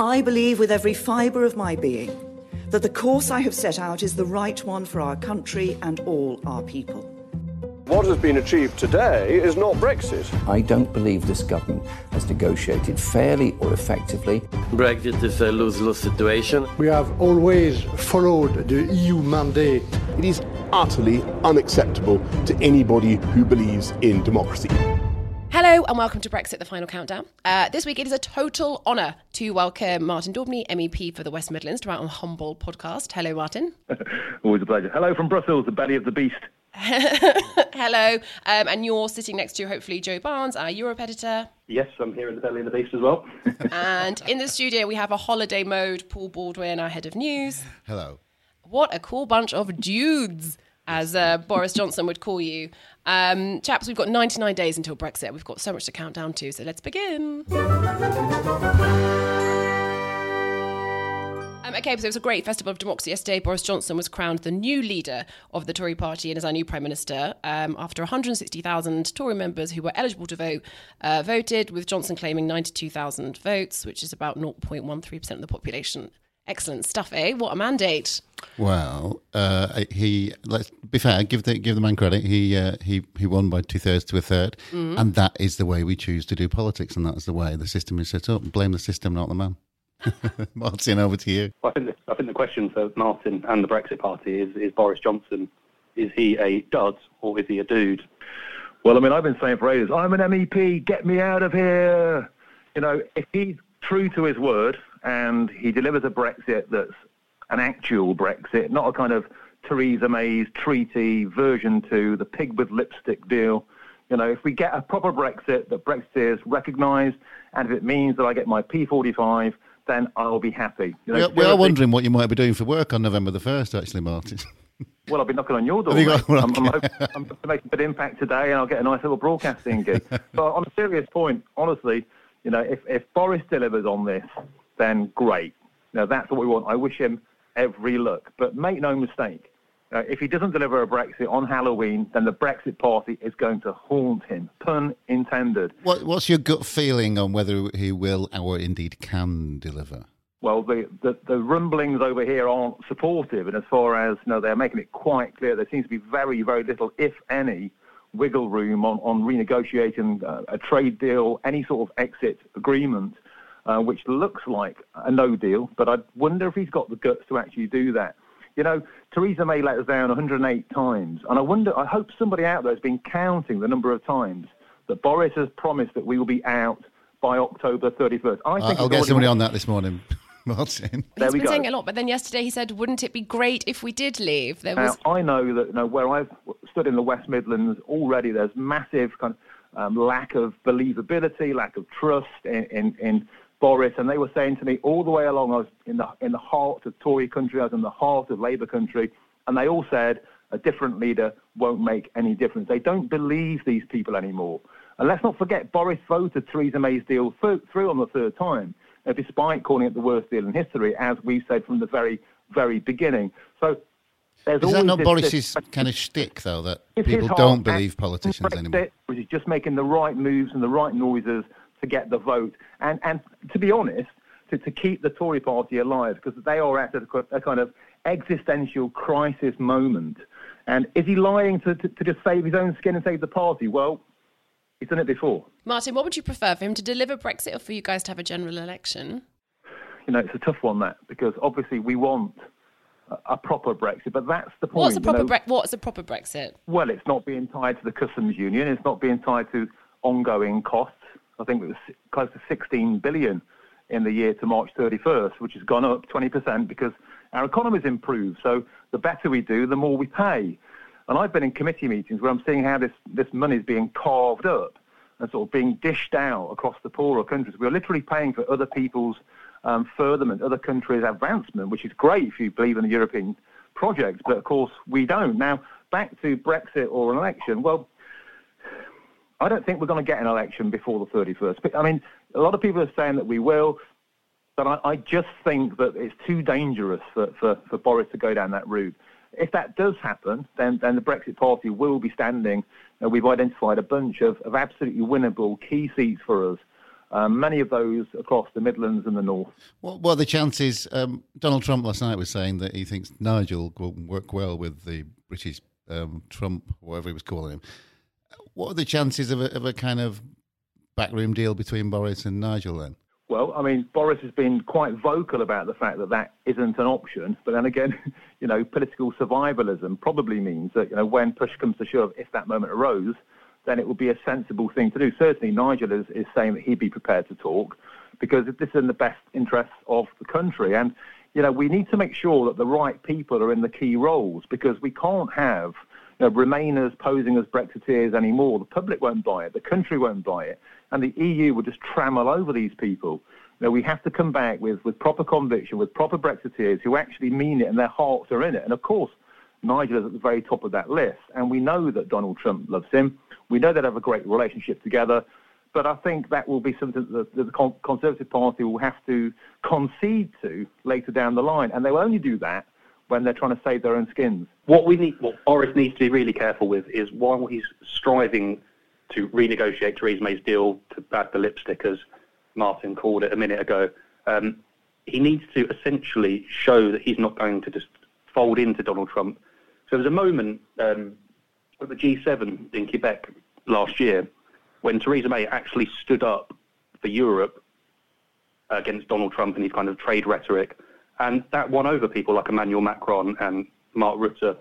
I believe with every fibre of my being that the course I have set out is the right one for our country and all our people. What has been achieved today is not Brexit. I don't believe this government has negotiated fairly or effectively. Brexit is a lose lose situation. We have always followed the EU mandate. It is utterly unacceptable to anybody who believes in democracy. Hello and welcome to Brexit, the final countdown. Uh, this week it is a total honour to welcome Martin Daubney, MEP for the West Midlands, to our Humble podcast. Hello, Martin. Always a pleasure. Hello from Brussels, the belly of the beast. Hello, um, and you're sitting next to hopefully Joe Barnes, our Europe editor. Yes, I'm here in the belly of the beast as well. and in the studio we have a holiday mode Paul Baldwin, our head of news. Hello. What a cool bunch of dudes, as uh, Boris Johnson would call you. Um, chaps, we've got 99 days until Brexit. We've got so much to count down to, so let's begin. Um, okay, so it was a great festival of democracy yesterday. Boris Johnson was crowned the new leader of the Tory party and as our new prime minister um, after 160,000 Tory members who were eligible to vote uh, voted, with Johnson claiming 92,000 votes, which is about 0.13% of the population. Excellent stuff, eh? What a mandate! Well, uh, he let's be fair. Give the give the man credit. He uh, he he won by two thirds to a 3rd Mm-hmm. and that is the way we choose to do politics, and that's the way the system is set up. Blame the system, not the man. Martin, over to you. I think, the, I think the question for Martin and the Brexit Party is, is Boris Johnson, is he a dud or is he a dude? Well, I mean, I've been saying for ages, I'm an MEP, get me out of here. You know, if he's true to his word and he delivers a Brexit that's an actual Brexit, not a kind of Theresa May's treaty version two, the pig with lipstick deal. You know, if we get a proper Brexit that Brexit is recognised, and if it means that I get my P45, then I'll be happy. You know, We are, we are big- wondering what you might be doing for work on November the first, actually, Martin. Well, I'll be knocking on your door. You got- well, I'm, I'm, hoping, I'm going to make a good impact today, and I'll get a nice little broadcasting gig. but on a serious point, honestly, you know, if, if Boris delivers on this, then great. Now that's what we want. I wish him every luck. But make no mistake, uh, if he doesn't deliver a Brexit on Halloween, then the Brexit Party is going to haunt him. Pun intended. What, what's your gut feeling on whether he will or indeed can deliver? Well, the, the, the rumblings over here aren't supportive, and as far as you know, they're making it quite clear there seems to be very, very little, if any, wiggle room on, on renegotiating uh, a trade deal, any sort of exit agreement, uh, which looks like a no deal. But I wonder if he's got the guts to actually do that. You know, Theresa May let us down 108 times, and I wonder, I hope somebody out there has been counting the number of times that Boris has promised that we will be out by October 31st. I I- think I'll get somebody on that this morning, Martin. There He's we been go. saying a lot, but then yesterday he said, "Wouldn't it be great if we did leave?" There was Now, I know that you know, where I've stood in the West Midlands already, there's massive kind of um, lack of believability, lack of trust in, in, in Boris, and they were saying to me all the way along, I was in the in the heart of Tory country, I was in the heart of Labour country, and they all said a different leader won't make any difference. They don't believe these people anymore. And let's not forget, Boris voted Theresa May's deal through, through on the third time, uh, despite calling it the worst deal in history, as we said from the very, very beginning. So there's Is that not Boris's kind of shtick, though, that people don't believe politicians anymore? Which is just making the right moves and the right noises to get the vote. And, and to be honest, to, to keep the Tory party alive, because they are at a, a kind of existential crisis moment. And is he lying to, to, to just save his own skin and save the party? Well, he's done it before. Martin. What would you prefer for him to deliver Brexit or for you guys to have a general election? You know, it's a tough one, that, because obviously we want a, proper Brexit, but that's the point. What's a you know. Bre- What's a proper Brexit? Well, it's not being tied to the customs union. It's not being tied to ongoing costs. I think it was close to 16 billion in the year to March 31st, which has gone up 20% because our economy's improved. So the better we do, the more we pay. And I've been in committee meetings where I'm seeing how this, this money is being carved up and sort of being dished out across the poorer countries. We're literally paying for other people's um, furtherment, other countries' advancement, which is great if you believe in the European project, but of course we don't. Now, back to Brexit or an election, well, I don't think we're going to get an election before the 31st. I mean, a lot of people are saying that we will, but I, I just think that it's too dangerous for, for, for Boris to go down that route. If that does happen, then, then the Brexit Party will be standing. Uh, we've identified a bunch of, of absolutely winnable key seats for us. Um, many of those across the Midlands and the North. What, what are the chances? Um, Donald Trump last night was saying that he thinks Nigel will work well with the British um, Trump, whatever he was calling him. What are the chances of a, of a kind of backroom deal between Boris and Nigel then? Well, I mean, Boris has been quite vocal about the fact that that isn't an option. But then again, you know, political survivalism probably means that, you know, when push comes to shove, if that moment arose, then it would be a sensible thing to do. Certainly, Nigel is, is saying that he'd be prepared to talk because this is in the best interests of the country. And, you know, we need to make sure that the right people are in the key roles because we can't have Uh, know, Remainers posing as Brexiteers anymore. The public won't buy it. The country won't buy it. And the EU will just trammel over these people. Know, we have to come back with, with proper conviction, with proper Brexiteers who actually mean it and their hearts are in it. And of course, Nigel is at the very top of that list. And we know that Donald Trump loves him. We know they have a great relationship together. But I think that will be something that the Conservative Party will have to concede to later down the line. And they will only do that when they're trying to save their own skins. What we need, what Boris needs to be really careful with is while he's striving to renegotiate Theresa May's deal to add the lipstick, as Martin called it a minute ago, um, he needs to essentially show that he's not going to just fold into Donald Trump. So there was a moment um, at the G7 in Quebec last year when Theresa May actually stood up for Europe against Donald Trump and his kind of trade rhetoric and that won over people like Emmanuel Macron and Mark Rutte.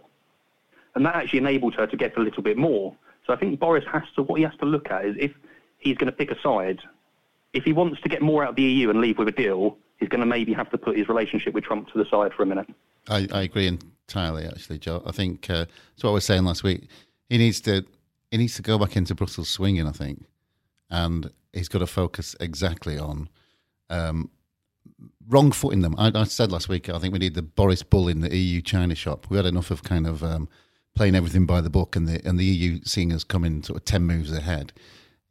And that actually enabled her to get a little bit more. So I think Boris has to, what he has to look at is if he's going to pick a side, if he wants to get more out of the EU and leave with a deal, he's going to maybe have to put his relationship with Trump to the side for a minute. I, I agree entirely, actually, Joe. I think uh, that's what I was saying last week. He needs to he needs to go back into Brussels swinging, I think, and he's got to focus exactly on um, wrong foot in them. I, I, said last week, I think we need the Boris Bull in the EU China shop. We had enough of kind of um, playing everything by the book and the and the EU seeing us coming sort of ten moves ahead.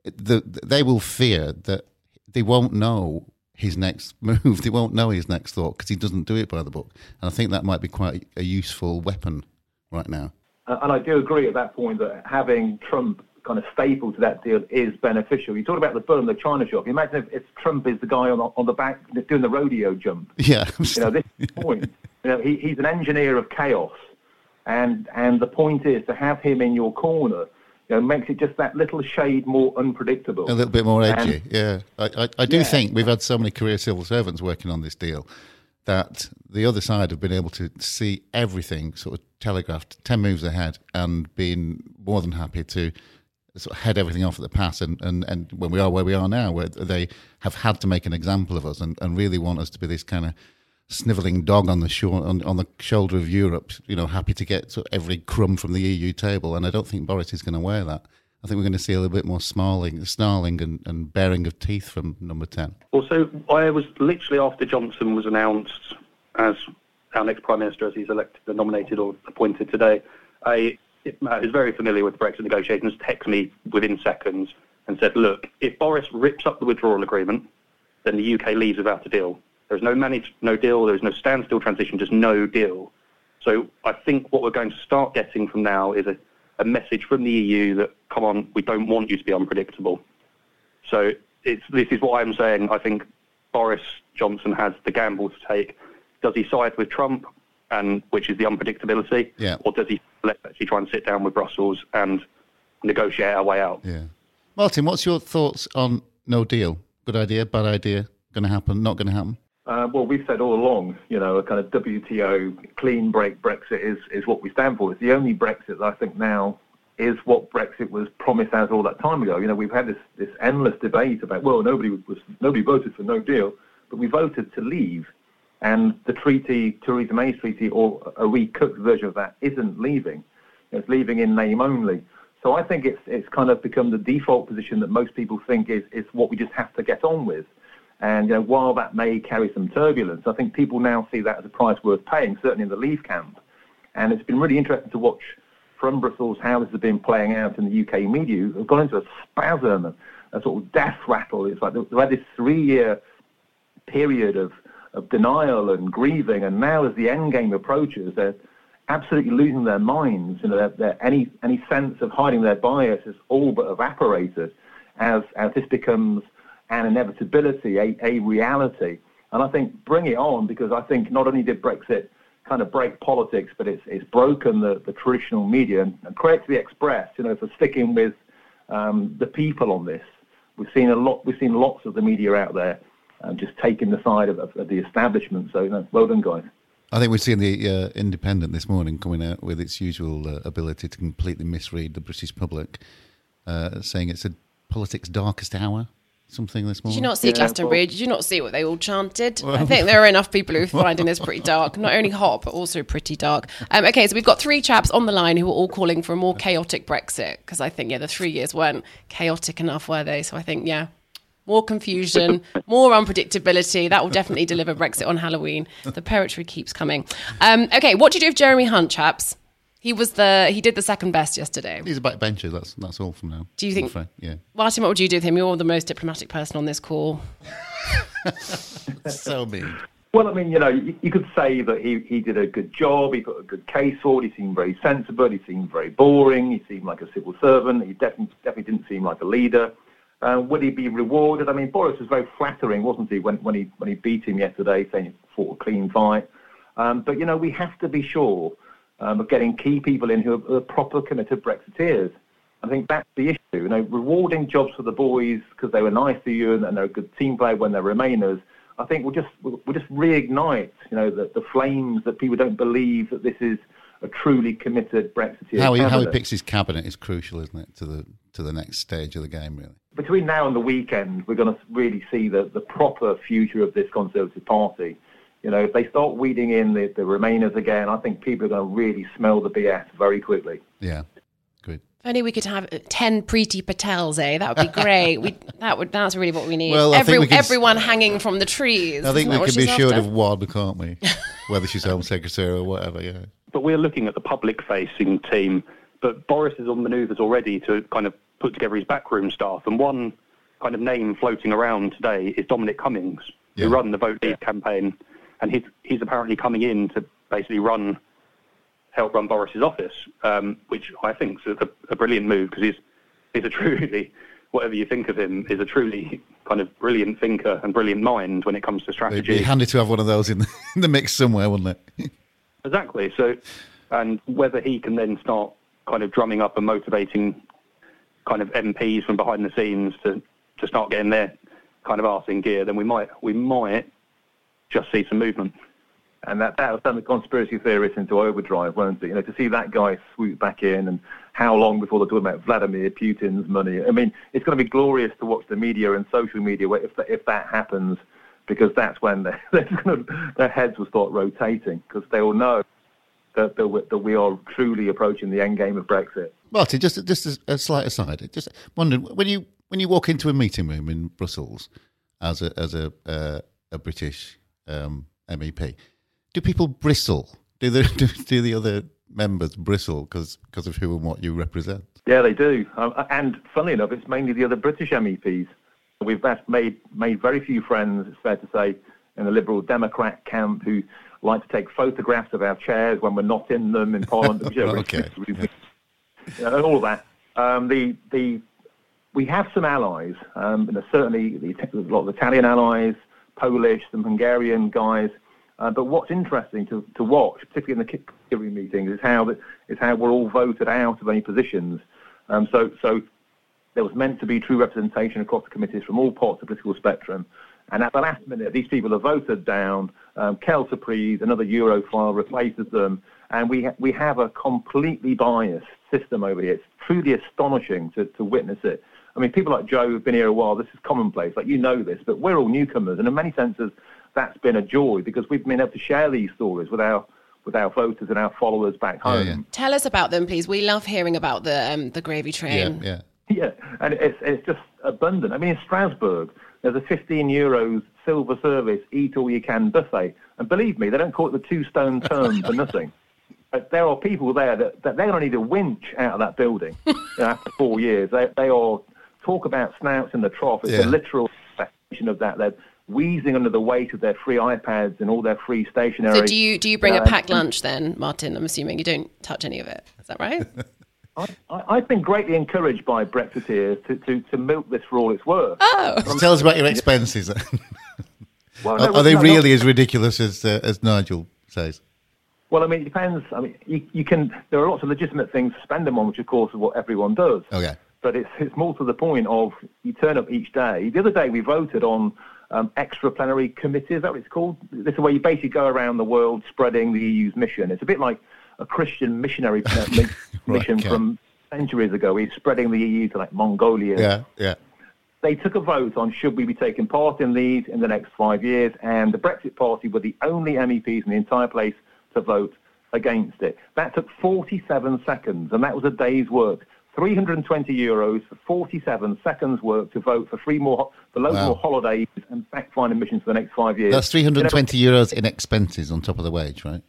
The, they will fear that they won't know his next move. They won't know his next thought because he doesn't do it by the book. And I think that might be quite a useful weapon right now. And I do agree at that point that having Trump kind of staple to that deal is beneficial. You talk about the bull in the china shop. Imagine if, if Trump is the guy on the, on the back doing the rodeo jump. Yeah. you know, this point, you know, he, he's an engineer of chaos. And, and the point is to have him in your corner you know, makes it just that little shade more unpredictable. A little bit more edgy, and, yeah. I, I, I do yeah. think we've had so many career civil servants working on this deal that the other side have been able to see everything sort of telegraphed 10 moves ahead and been more than happy to sort of head everything off at the pass, and, and, and when we are where we are now, where they have had to make an example of us and, and really want us to be this kind of snivelling dog on the shore, on, on the shoulder of Europe, you know, happy to get sort of every crumb from the EU table. And I don't think Boris is going to wear that. I think we're going to see a little bit more snarling, snarling and, and baring of teeth from number 10. Well, Also, I was literally after Johnson was announced as our next Prime Minister, as he's elected, nominated or appointed today, I Matt uh, is very familiar with Brexit negotiations, texted me within seconds and said, look, if Boris rips up the withdrawal agreement, then the UK leaves without a deal. There's no managed, no deal, there's no standstill transition, just no deal. So I think what we're going to start getting from now is a, a message from the EU that, come on, we don't want you to be unpredictable. So this is what I'm saying. I think Boris Johnson has the gamble to take. Does he side with Trump, and which is the unpredictability, yeah. or does he let's actually try and sit down with Brussels and negotiate our way out. Yeah. Martin, what's your thoughts on no deal? Good idea, bad idea, going to happen, not going to happen? Uh, well, we've said all along, you know, a kind of WTO clean break Brexit is, is what we stand for. It's the only Brexit that I think now is what Brexit was promised as all that time ago. You know, we've had this, this endless debate about, well, nobody was nobody voted for no deal, but we voted to leave. And the treaty, Theresa May's treaty, or a recooked version of that, isn't leaving. It's leaving in name only. So I think it's it's kind of become the default position that most people think is is what we just have to get on with. And you know, while that may carry some turbulence, I think people now see that as a price worth paying, certainly in the Leave camp. And it's been really interesting to watch from Brussels how this has been playing out in the UK media. We've gone into a spasm, a sort of death rattle. It's like they've had this three-year period of, of denial and grieving, and now as the end game approaches, they're absolutely losing their minds. You know, they're, they're, any any sense of hiding their bias is all but evaporated as as this becomes an inevitability, a, a reality. And I think bring it on because I think not only did Brexit kind of break politics, but it's it's broken the, the traditional media and, and Credit to the Express, you know, for sticking with um, the people on this. We've seen a lot. We've seen lots of the media out there um, just taking the side of, of, of the establishment. So, you know, well done, guys. I think we've seen the uh, Independent this morning coming out with its usual uh, ability to completely misread the British public, uh, saying it's a politics' darkest hour. Something this morning. Did you not see yeah, Glastonbury? Well, Did you not see what they all chanted? Well, I think there are enough people who are finding this pretty dark. Not only hot, but also pretty dark. Um, okay, so we've got three chaps on the line who are all calling for a more chaotic Brexit because I think yeah, the three years weren't chaotic enough, were they? So I think yeah, more confusion, more unpredictability. That will definitely deliver Brexit on Halloween. The poetry keeps coming. Um, okay, what do you do with Jeremy Hunt, chaps? He was the he did the second best yesterday. He's a backbencher. That's that's all from now. Do you think? Yeah. Martin, what would you do with him? You're the most diplomatic person on this call. so mean. Well, I mean, you know, you, you, could say that he, he did a good job. He put a good case forward. He seemed very sensible. He seemed very boring. He seemed like a civil servant. He definitely definitely didn't seem like a leader. Uh, would he be rewarded? I mean, Boris was very flattering, wasn't he, when, when he when he beat him yesterday, saying he fought a clean fight. Um, but you know, we have to be sure um, of getting key people in who are, are proper committed Brexiteers. I think that's the issue. You know, rewarding jobs for the boys because they were nice to you and, and, they're a good team player when they're Remainers. I think we'll just we'll, we'll just reignite, you know, the, the flames that people don't believe that this is a truly committed Brexiteer. How he, how he picks his cabinet is crucial, isn't it, to the to the next stage of the game, really. Between now and the weekend, we're going to really see the, the proper future of this Conservative Party. You know, if they start weeding in the, the Remainers again, I think people are going to really smell the BS very quickly. Yeah, good. If only we could have ten Priti Patels, eh? That would be great. we, that would that's really what we need. Well, Every, we can, everyone hanging from the trees. I think we can be assured of one, can't we? Whether she's Home Secretary or whatever, yeah. But we're looking at the public-facing team. But Boris is on manoeuvres already to kind of put together his backroom staff. And one kind of name floating around today is Dominic Cummings, yeah. who run the Vote Leave yeah. campaign. And he's, he's apparently coming in to basically run, help run Boris's office, um, which I think is a, a brilliant move because he's, he's a truly, whatever you think of him, is a truly kind of brilliant thinker and brilliant mind when it comes to strategy. It'd be handy to have one of those in the, in the mix somewhere, wouldn't it? exactly. So, and whether he can then start kind of drumming up and motivating kind of MPs from behind the scenes to, to start getting their kind of arse in gear, then we might we might just see some movement. And that that send the conspiracy theorists into overdrive, won't it? You know, to see that guy swoop back in, and how long before they're talking about Vladimir Putin's money? I mean, it's going to be glorious to watch the media and social media if that, if that happens, because that's when they, gonna, their heads will start rotating because they will know that, that we are truly approaching the end game of Brexit. Martin, just just a slight aside. Just wondering when you when you walk into a meeting room in Brussels as a as a uh, a British um, MEP, do people bristle? Do the do, do the other members bristle because because of who and what you represent? Yeah, they do. Um, and funnily enough, it's mainly the other British MEPs. We've made made very few friends. It's fair to say in the Liberal Democrat camp who like to take photographs of our chairs when we're not in them in Parliament. okay. Yeah. all of that. Um, the the we have some allies. Um, certainly, the, a lot of Italian allies, Polish, some Hungarian guys. Uh, but what's interesting to, to watch, particularly in the Kiri meetings, is how that is how we're all voted out of any positions. Um, so so there was meant to be true representation across the committees from all parts of the political spectrum. And at the last minute, these people are voted down. Um, Kel another Europhile, replaces them. And we, ha- we have a completely biased system over here. It's truly astonishing to, to witness it. I mean, people like Joe who've been here a while, this is commonplace. Like, you know this, but we're all newcomers. And in many senses, that's been a joy because we've been able to share these stories with our with our voters and our followers back home. Yeah, yeah. Tell us about them, please. We love hearing about the um, the gravy train. Yeah, yeah. yeah, and it's it's just abundant. I mean, in Strasbourg, there's a 15 euros silver service eat all you can buffet, and believe me, they don't call it the two stone term for nothing. But there are people there that, that they're going to need a winch out of that building you know, after four years. They they are talk about snouts in the trough. It's Yeah. a literal definition of that. They're wheezing under the weight of their free iPads and all their free stationery. So do you do you bring a Uh, packed lunch then, Martin? I'm assuming you don't touch any of it. Is that right? I, I've been greatly encouraged by Brexiteers to, to, to milk this for all it's worth. Oh, So tell us about your expenses. Well, are, no, are they no, really not- as ridiculous as uh, as Nigel says? Well, I mean, it depends. I mean, you, you can. There are lots of legitimate things to spend them on, which of course is what everyone does. Okay. But it's it's more to the point of you turn up each day. The other day we voted on um, extra plenary committees. Is that what it's called? This is where you basically go around the world spreading the EU's mission. It's a bit like a Christian missionary uh, mi- Right, mission okay. from centuries ago. He's spreading the EU to like Mongolia. Yeah, yeah. they took a vote on should we be taking part in these in the next five years, and the Brexit Party were the only MEPs in the entire place to vote against it. That took 47 seconds, and that was a day's work. 320 euros for 47 seconds work to vote for three more, for loads Wow. more holidays and fact-finding missions for the next five years. That's 320 euros in expenses on top of the wage, right?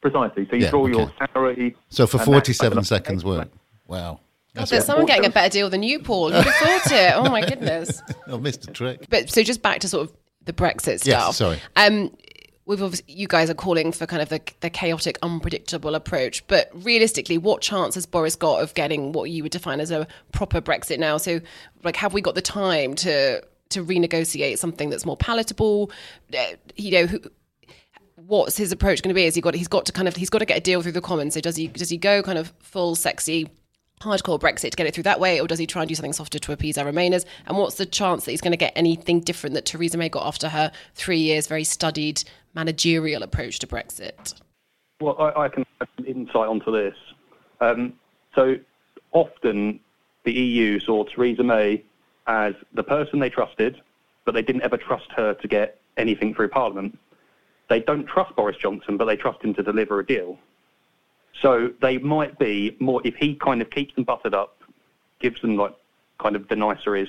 Precisely. So you Yeah, draw okay. your salary. So for 47 like- seconds work. Wow. God, there's someone getting a better deal than you, Paul. You'd thought it. Oh my goodness. I missed a trick. But so just back to sort of the Brexit stuff. Yes, stuff. sorry. Um, we've obviously, you guys are calling for kind of the, the chaotic, unpredictable approach. But realistically, what chance has Boris got of getting what you would define as a proper Brexit now? So, like, have we got the time to to renegotiate something that's more palatable? Uh, you know, who, what's his approach going to be? Is he got he's got to kind of he's got to get a deal through the Commons. So does he does he go kind of full sexy? Hardcore Brexit to get it through that way, or does he try and do something softer to appease our Remainers? And what's the chance that he's going to get anything different that Theresa May got after her three years very studied managerial approach to Brexit? Well, I, I can have some insight onto this. Um, so often the EU saw Theresa May as the person they trusted, but they didn't ever trust her to get anything through Parliament. They don't trust Boris Johnson, but they trust him to deliver a deal. So they might be more, if he kind of keeps them buttered up, gives them like kind of the niceries,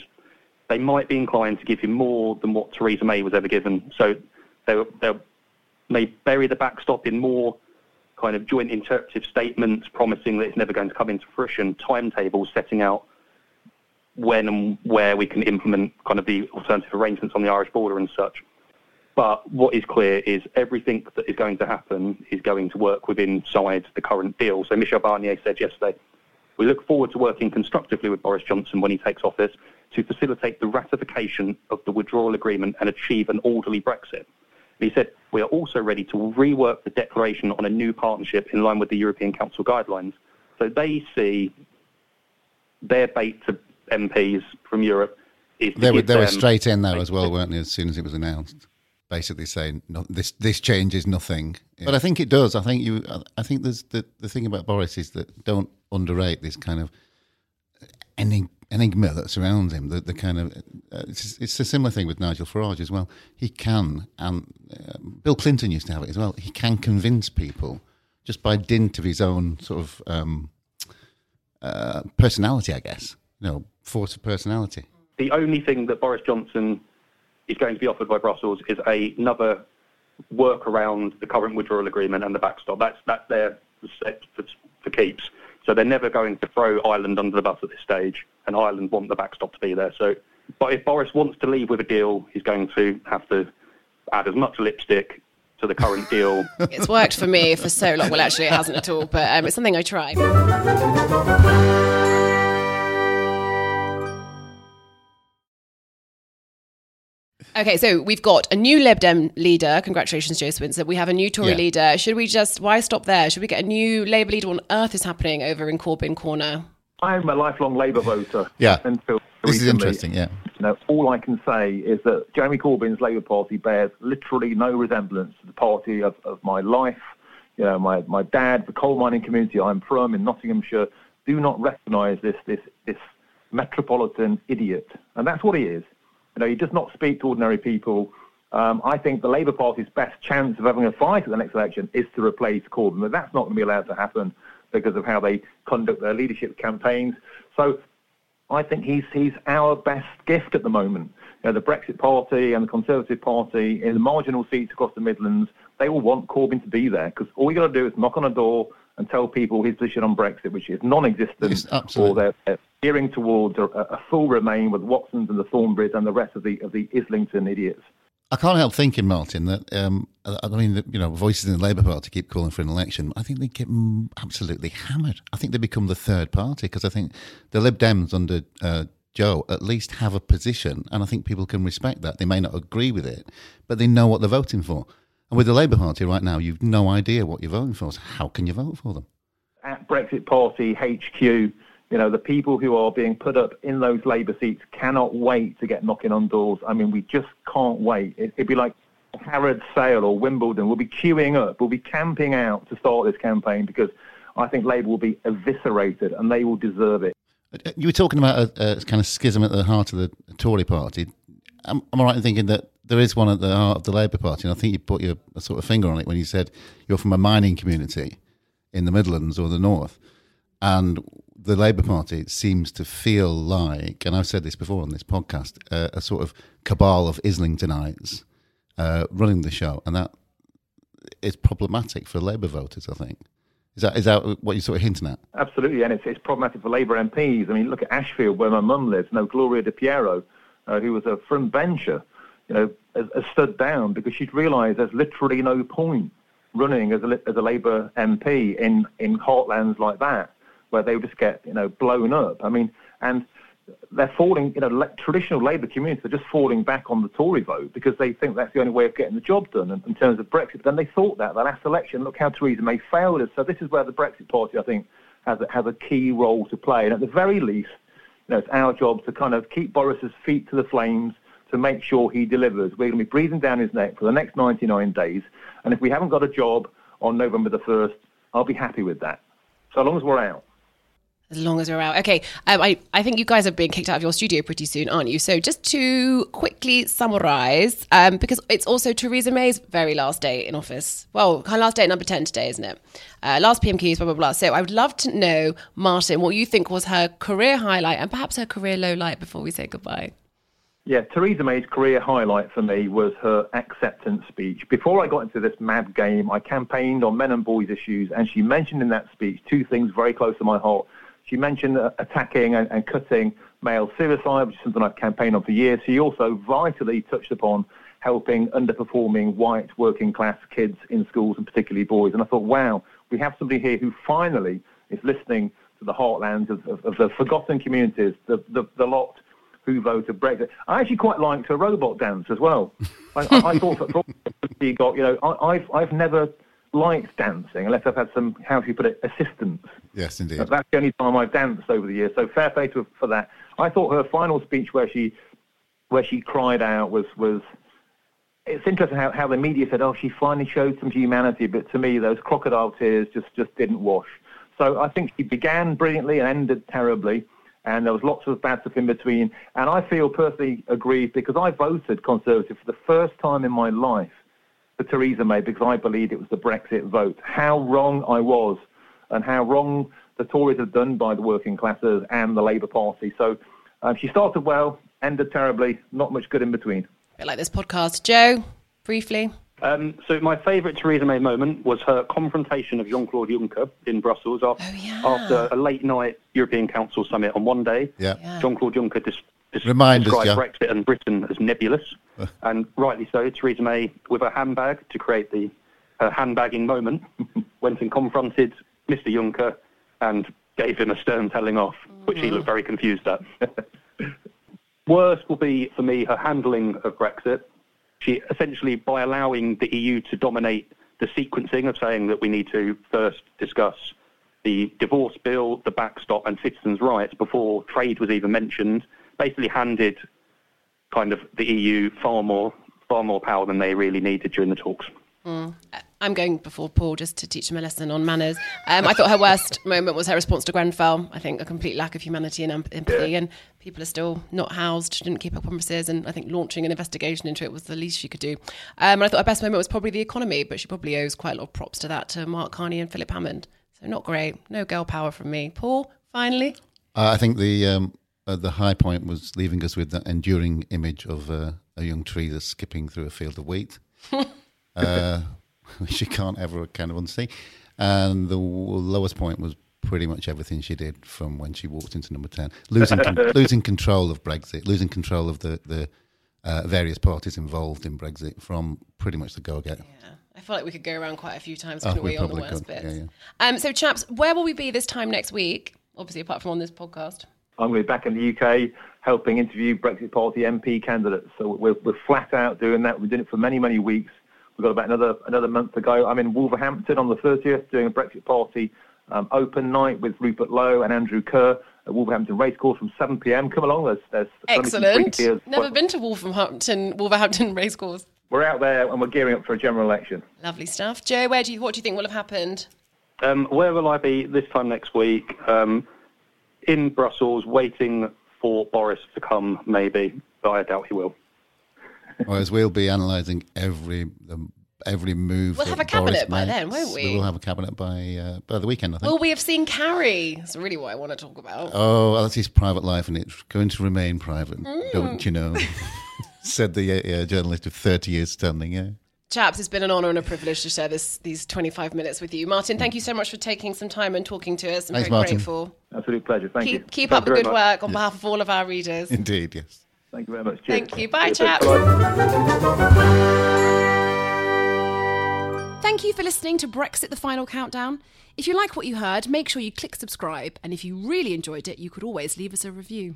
they might be inclined to give him more than what Theresa May was ever given. So they'll, they'll may bury the backstop in more kind of joint interpretive statements promising that it's never going to come into fruition, timetables setting out when and where we can implement kind of the alternative arrangements on the Irish border and such. But what is clear is everything that is going to happen is going to work within inside the current deal. So Michel Barnier said yesterday, we look forward to working constructively with Boris Johnson when he takes office to facilitate the ratification of the withdrawal agreement and achieve an orderly Brexit. And he said, we are also ready to rework the declaration on a new partnership in line with the European Council guidelines. So they see their bait to MPs from Europe is They were, they were straight in there as well, weren't they, as soon as it was announced? Basically saying, no, this, this changes nothing. But I think it does. I think you. I think there's the, the thing about Boris is that don't underrate this kind of enig- enigma that surrounds him. The, the kind of uh, it's, it's a similar thing with Nigel Farage as well. He can, and uh, Bill Clinton used to have it as well. He can convince people just by dint of his own sort of um, uh, personality, I guess. You know, force of personality. the only thing that Boris Johnson is going to be offered by Brussels is a, another work around the current withdrawal agreement and the backstop. That's that's there set for, for keeps. So they're never going to throw Ireland under the bus at this stage, and Ireland want the backstop to be there. So, but if Boris wants to leave with a deal, he's going to have to add as much lipstick to the current deal It's worked for me for so long. Well, actually, it hasn't at all, but um, it's something I try. Okay, so we've got a new Lib Dem leader. Congratulations, Jo Swinson. We have a new Tory Yeah. leader. Should we just, why stop there? Should we get a new Labour leader? What on earth is happening over in Corbyn Corner? I'm a lifelong Labour voter. Yeah. Until This is interesting, yeah. You know, all I can say is that Jeremy Corbyn's Labour Party bears literally no resemblance to the party of, of my life. You know, my, my dad, the coal mining community I'm from in Nottinghamshire, do not recognise this, this, this metropolitan idiot. And that's what he is. You know, he does not speak to ordinary people. Um, I think the Labour Party's best chance of having a fight at the next election is to replace Corbyn, but that's not going to be allowed to happen because of how they conduct their leadership campaigns. So I think he's he's our best gift at the moment. You know, the Brexit Party and the Conservative Party in the marginal seats across the Midlands, they all want Corbyn to be there because all you got to do is knock on a door and tell people his position on Brexit, which is non-existent, Yes, or they're, they're steering towards a, a full Remain with Watsons and the Thornberrys and the rest of the of the Islington idiots. I can't help thinking, Martin, that um, I mean, you know, voices in the Labour Party keep calling for an election. I think they get absolutely hammered. I think they become the third party because I think the Lib Dems under uh, Jo at least have a position, and I think people can respect that. They may not agree with it, but they know what they're voting for. And with the Labour Party right now, you've no idea what you're voting for. So how can you vote for them? at Brexit Party HQ, you know, the people who are being put up in those Labour seats cannot wait to get knocking on doors. I mean, we just can't wait. It, it'd be like Harrods Sale or Wimbledon. We'll be queuing up. We'll be camping out to start this campaign because I think Labour will be eviscerated and they will deserve it. Uh, uh, you were talking about a, a kind of schism at the heart of the Tory party. Am, am I right in thinking that there is one at the heart of the Labour Party? And I think you put your sort of finger on it when you said you're from a mining community in the Midlands or the North, and the Labour Party seems to feel like, and I've said this before on this podcast, uh, a sort of cabal of Islingtonites uh, running the show, and that is problematic for Labour voters. I think is that is that what you're sort of hinting at? Absolutely, and it's, it's problematic for Labour MPs. I mean, look at Ashfield, where my mum lives. No, Gloria De Piero, uh, who was a front bencher, you know, has, has stood down because she'd realised there's literally no point running as a, as a Labour MP in, in heartlands like that, where they would just get, you know, blown up. I mean, and they're falling, you know, le- traditional Labour communities are just falling back on the Tory vote because they think that's the only way of getting the job done in, in terms of Brexit. But then they thought that the last election, look how Theresa May failed us. So this is where the Brexit Party, I think, has a, has a key role to play. And at the very least, you know, it's our job to kind of keep Boris's feet to the flames to make sure he delivers. We're going to be breathing down his neck for the next 99 days. And if we haven't got a job on November the 1st, I'll be happy with that. So long as we're out. As long as we're out. Okay. Um, I, I think you guys are being kicked out of your studio pretty soon, aren't you? So just to quickly summarise, um, because it's also Theresa May's very last day in office. Well, of last day at number 10 today, isn't it? Uh, last PMQs, blah, blah, blah. So I would love to know, Martin, what you think was her career highlight and perhaps her career low light before we say goodbye. Yeah, Theresa May's career highlight for me was her acceptance speech. Before I got into this mad game, I campaigned on men and boys issues, and she mentioned in that speech two things very close to my heart. She mentioned uh, attacking and, and cutting male suicide, which is something I've campaigned on for years. She also vitally touched upon helping underperforming white working class kids in schools, and particularly boys. And I thought, wow, we have somebody here who finally is listening to the heartlands of, of, of the forgotten communities, the, the, the lot who voted Brexit. I actually quite liked her robot dance as well. I, I, I thought that she got, you know, I, I've, I've never liked dancing unless I've had some, how do you put it, assistance. Yes, indeed. That's the only time I've danced over the years. So fair play to her for that. I thought her final speech where she, where she cried out was, was it's interesting how, how the media said, oh, she finally showed some humanity, but to me, those crocodile tears just, just didn't wash. So I think she began brilliantly and ended terribly and there was lots of bad stuff in between. And I feel personally aggrieved because I voted Conservative for the first time in my life for Theresa May because I believed it was the Brexit vote. How wrong I was, and how wrong the Tories have done by the working classes and the Labour Party. So um, she started well, ended terribly, not much good in between. A bit like this podcast. Joe, briefly. Um, so my favourite Theresa May moment was her confrontation of Jean-Claude Juncker in Brussels after, Oh, yeah. after a late night European Council summit on one day. Yeah. Yeah. Jean-Claude Juncker dis- dis- Remind us, described Brexit and Britain as nebulous, and rightly so. Theresa May, with her handbag to create the her handbagging moment, went and confronted Mr. Juncker and gave him a stern telling off, which he looked very confused at. Worst will be for me her handling of Brexit. She essentially, by allowing the EU to dominate the sequencing of saying that we need to first discuss the divorce bill, the backstop, and citizens' rights before trade was even mentioned, basically handed kind of the EU far more far more power than they really needed during the talks. I'm going before Paul just to teach him a lesson on manners. Um, I thought her worst moment was her response to Grenfell. I think a complete lack of humanity and em- empathy, and people are still not housed, didn't keep her promises, and I think launching an investigation into it was the least she could do. Um, and I thought her best moment was probably the economy, but she probably owes quite a lot of props to that to Mark Carney and Philip Hammond. So not great. No girl power from me. Paul, finally. Uh, I think the um, uh, the high point was leaving us with that enduring image of uh, a young tree that's skipping through a field of wheat, uh, which you can't ever kind of unsee. And the lowest point was pretty much everything she did from when she walked into number 10. Losing, con- losing control of Brexit, losing control of the, the uh, various parties involved in Brexit from pretty much the go get. Yeah. I feel like we could go around quite a few times, Oh, couldn't we we, on the worst could. bits? Yeah, Um, so, chaps, where will we be this time next week? Obviously, apart from on this podcast. I'm going to be back in the UK helping interview Brexit Party MP candidates. So we're, we're flat out doing that. We've been doing it for many, many weeks. We've got about another another month to go. I'm in Wolverhampton on the 30th doing a Brexit Party um, open night with Rupert Lowe and Andrew Kerr at Wolverhampton Racecourse from 7 p.m. Come along. There's, there's only some free Excellent. beers. Never been to Wolverhampton, Wolverhampton Racecourse. We're out there and we're gearing up for a general election. Lovely stuff. Joe, where do you, what do you think will have happened? Um, where will I be this time next week? Um, in Brussels, waiting for Boris to come, maybe, but I doubt he will. Whereas we'll be analysing every um, every move. We'll have a cabinet Boris by makes. then, won't we? We will have a cabinet by uh, by the weekend, I think. Well, we have seen Carrie? That's really what I want to talk about. Oh, well, that's his private life, and it's going to remain private, Mm. don't you know? Said the uh, uh, journalist of thirty years standing. Yeah. Chaps, it's been an honour and a privilege to share this these 25 minutes with you. Martin, thank you so much for taking some time and talking to us. I'm Thanks, very Martin. grateful. Absolute pleasure. Thank you. Keep, keep Thank up the you very good much. work on behalf of all of our readers. Indeed, yes. Thank you very much. Cheers. Thank you. Bye, Cheers. chaps. Bye. Thank you for listening to Brexit the Final Countdown. If you like what you heard, make sure you click subscribe. And if you really enjoyed it, you could always leave us a review.